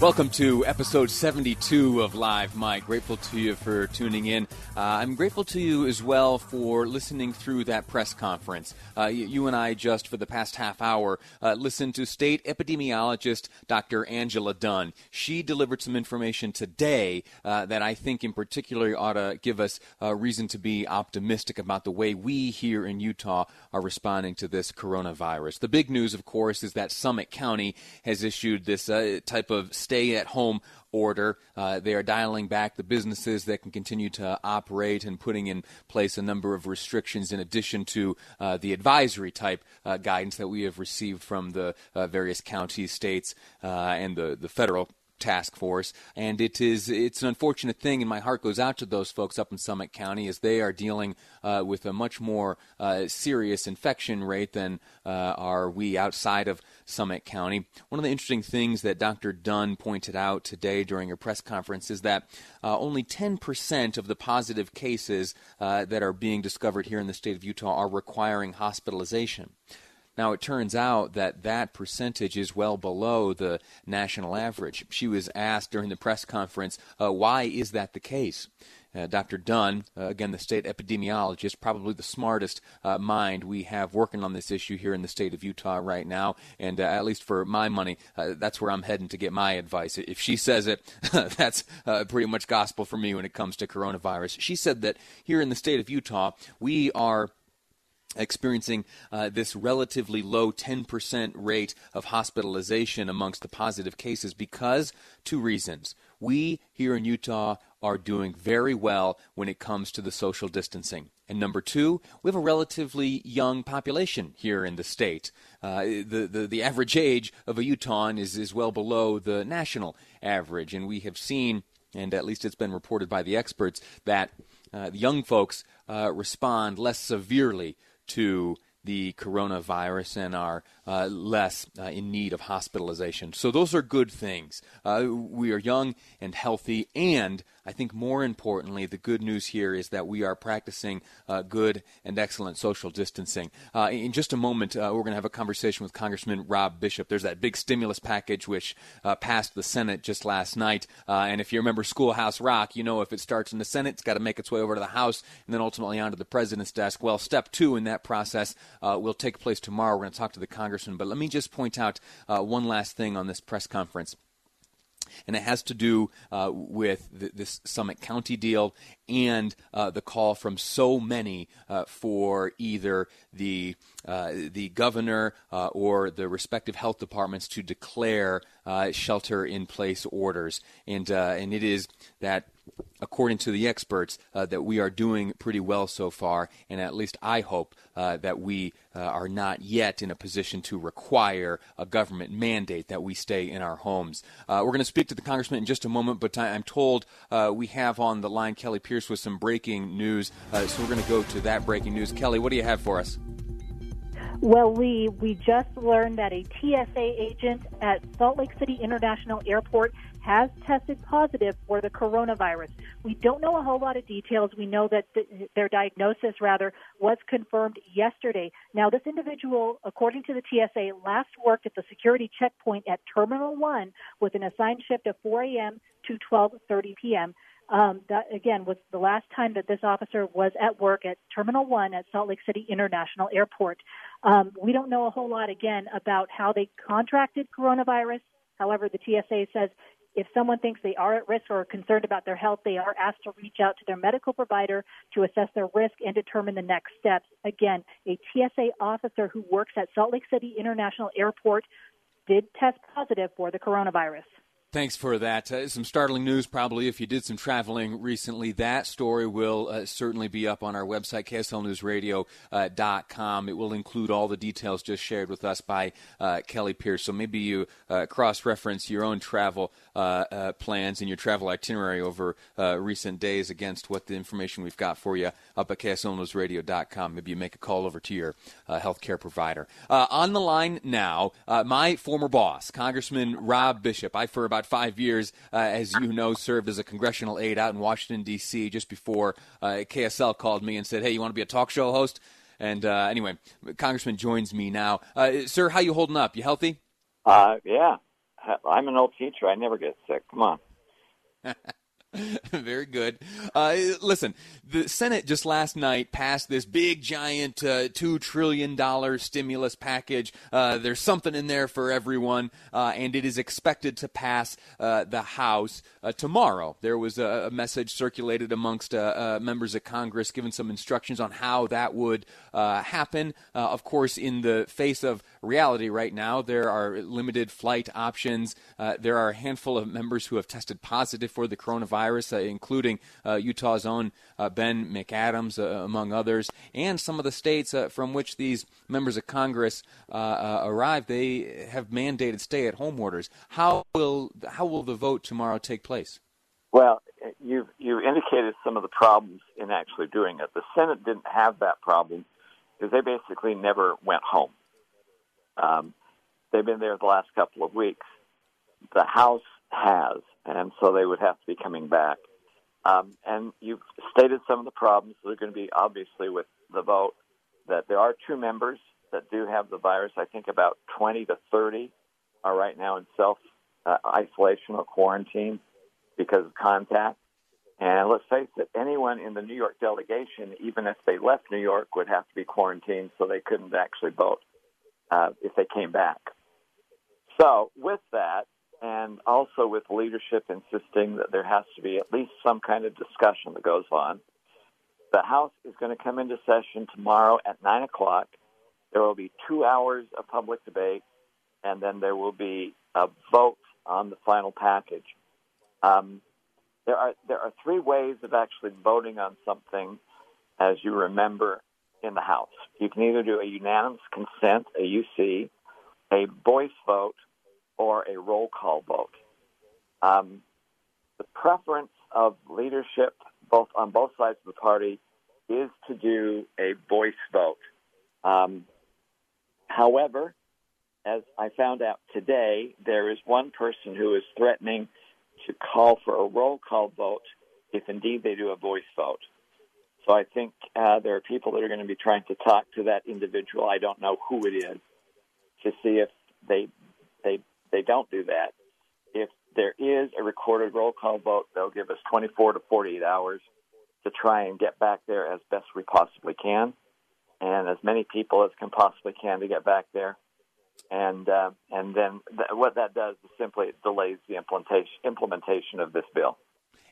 Welcome to episode 72 of Live Mic. Grateful to you for tuning in. Uh, I'm grateful to you as well for listening through that press conference. Uh, you, you, and I just for the past half hour uh, listened to state epidemiologist Dr. Angela Dunn. She delivered some information today uh, that I think in particular ought to give us a reason to be optimistic about the way we here in Utah are responding to this coronavirus. The big news, of course, is that Summit County has issued this uh, type of stay at home order. Uh, they are dialing back the businesses that can continue to operate and putting in place a number of restrictions in addition to uh, the advisory type uh, guidance that we have received from the uh, various counties, states, uh, and the, the federal task force and it is it's an unfortunate thing and my heart goes out to those folks up in Summit County as they are dealing uh, with a much more uh, serious infection rate than uh, are we outside of Summit County. One of the interesting things that Dr. Dunn pointed out today during her press conference is that uh, only 10% of the positive cases uh, that are being discovered here in the state of Utah are requiring hospitalization. Now, it turns out that that percentage is well below the national average. She was asked during the press conference, uh, why is that the case? Uh, Dr. Dunn, uh, again, the state epidemiologist, probably the smartest uh, mind we have working on this issue here in the state of Utah right now. And uh, at least for my money, uh, that's where I'm heading to get my advice. If she says it, that's uh, pretty much gospel for me when it comes to coronavirus. She said that here in the state of Utah, we are experiencing uh, this relatively low 10% rate of hospitalization amongst the positive cases because two reasons. We here in Utah are doing very well when it comes to the social distancing. And number two, we have a relatively young population here in the state. Uh, the, the, the average age of a Utahn is, is well below the national average. And we have seen, and at least it's been reported by the experts, that uh, young folks uh, respond less severely to the coronavirus and are uh, less uh, in need of hospitalization. So, those are good things. Uh, we are young and healthy, and I think more importantly, the good news here is that we are practicing uh, good and excellent social distancing. Uh, in just a moment, we're going to have a conversation with Congressman Rob Bishop. There's that big stimulus package which passed the Senate just last night. and if you remember Schoolhouse Rock, you know if it starts in the Senate, it's got to make its way over to the House and then ultimately onto the president's desk. Well, step two in that process will take place tomorrow. We're going to talk to the congressman. But let me just point out one last thing on this press conference and it has to do uh, with th- this Summit County deal and uh, the call from so many uh, for either the uh, the governor uh, or the respective health departments to declare uh, shelter in place orders, and and it is that according to the experts, uh, that we are doing pretty well so far, and at least I hope uh, that we uh, are not yet in a position to require a government mandate that we stay in our homes. Uh, we're going to speak to the congressman in just a moment, but I'm told uh, we have on the line Kelly Pierce with some breaking news, uh, so we're going to go to that breaking news. Kelly, what do you have for us? Well, we we just learned that a TSA agent at Salt Lake City International Airport has tested positive for the coronavirus. We don't know a whole lot of details. We know that th- their diagnosis, rather, was confirmed yesterday. Now, this individual, according to the TSA, last worked at the security checkpoint at Terminal 1 with an assigned shift of 4 a.m. to 12:30 p.m. Um, that again was the last time that this officer was at work at Terminal One at Salt Lake City International Airport. Um, we don't know a whole lot again about how they contracted coronavirus. However, the TSA says If someone thinks they are at risk or are concerned about their health, they are asked to reach out to their medical provider to assess their risk and determine the next steps. Again, a TSA officer who works at Salt Lake City International Airport did test positive for the coronavirus. Thanks for that. Uh, some startling news, probably, if you did some traveling recently. That story will uh, certainly be up on our website, kslnewsradio.com. Uh, it will include all the details just shared with us by uh, Kelly Pierce. So maybe you uh, cross reference your own travel uh, plans and your travel itinerary over recent days against what the information we've got for you up at kslnewsradio.com. Maybe you make a call over to your healthcare provider. on the line now, my former boss, Congressman Rob Bishop. I, for about about five years, uh, as you know, served as a congressional aide out in Washington, D.C., just before uh, KSL called me and said, hey, you want to be a talk show host? And uh, anyway, Congressman joins me now. Uh, sir, how you holding up? You healthy? Uh, yeah. I'm an old teacher. I never get sick. Come on. Very good. Uh, listen, the Senate just last night passed this big, giant uh, $2 trillion stimulus package. Uh, there's something in there for everyone, uh, and it is expected to pass uh, the House uh, tomorrow. There was a, a message circulated amongst members of Congress giving some instructions on how that would happen. of course, in the face of reality right now, there are limited flight options. there are a handful of members who have tested positive for the coronavirus uh, including uh, Utah's own uh, Ben McAdams, among others, and some of the states from which these members of Congress arrived. They have mandated stay-at-home orders. How will how will the vote tomorrow take place? Well, you've you indicated some of the problems in actually doing it. The Senate didn't have that problem because they basically never went home. Um, they've been there the last couple of weeks. The House has, and so they would have to be coming back. Um, and you've stated some of the problems that are going to be obviously with the vote. That there are two members that do have the virus. I think about 20 to 30 are right now in self uh, isolation or quarantine because of contact. And let's face it, anyone in the New York delegation, even if they left New York, would have to be quarantined so they couldn't actually vote uh, if they came back. So, with that, and also with leadership insisting that there has to be at least some kind of discussion that goes on. The House is going to come into session tomorrow at 9 o'clock. There will be two hours of public debate, and then there will be a vote on the final package. Um, there are there are three ways of actually voting on something, as you remember in the House. You can either do a unanimous consent, a UC, a voice vote, or a roll call vote. Um, the preference of leadership, both on both sides of the party, is to do a voice vote. Um, however, as I found out today, there is one person who is threatening to call for a roll call vote if indeed they do a voice vote. So I think uh, there are people that are going to be trying to talk to that individual. I don't know who it is to see if they they they don't do that. If there is a recorded roll call vote, they'll give us 24 to 48 hours to try and get back there as best we possibly can, and as many people as can possibly can to get back there. And uh, and then th- what that does is simply delays the implementation implementation of this bill.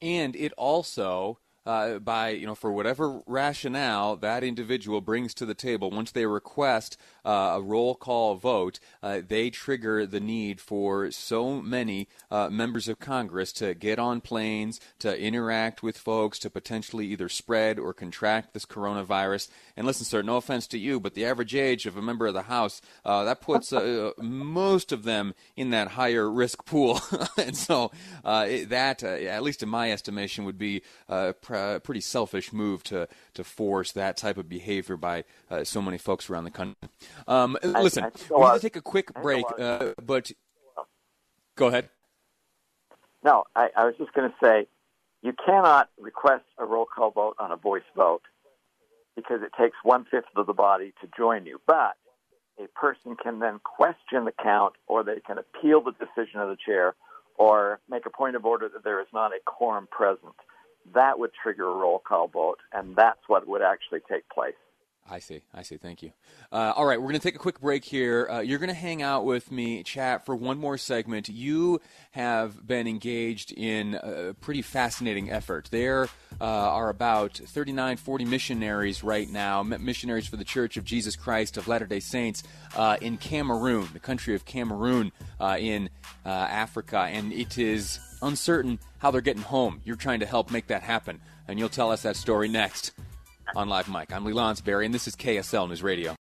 And it also uh, by you know for whatever rationale that individual brings to the table once they request uh, a roll call vote uh, they trigger the need for so many uh, members of congress to get on planes to interact with folks to potentially either spread or contract this coronavirus. And listen sir no offense to you but the average age of a member of the house uh, that puts uh, most of them in that higher risk pool. And so that at least in my estimation would be a pretty selfish move to to force that type of behavior by uh, so many folks around the country. Um, listen, we need to take a quick break, uh, but go ahead. No, I, I was just going to say you cannot request a roll call vote on a voice vote because it takes one fifth of the body to join you. But a person can then question the count, or they can appeal the decision of the chair, or make a point of order that there is not a quorum present that would trigger a roll call vote, and that's what would actually take place. I see. I see. Thank you. Uh, all right, we're going to take a quick break here. Uh, you're going to hang out with me, chat for one more segment. You have been engaged in a pretty fascinating effort. There uh, are about 39, 40 missionaries right now, missionaries for the Church of Jesus Christ of Latter day Saints uh, in Cameroon, the country of Cameroon uh, in uh, Africa. And it is uncertain how they're getting home. You're trying to help make that happen. And you'll tell us that story next on Live Mic. I'm Lee Lonsberry, and this is KSL News Radio.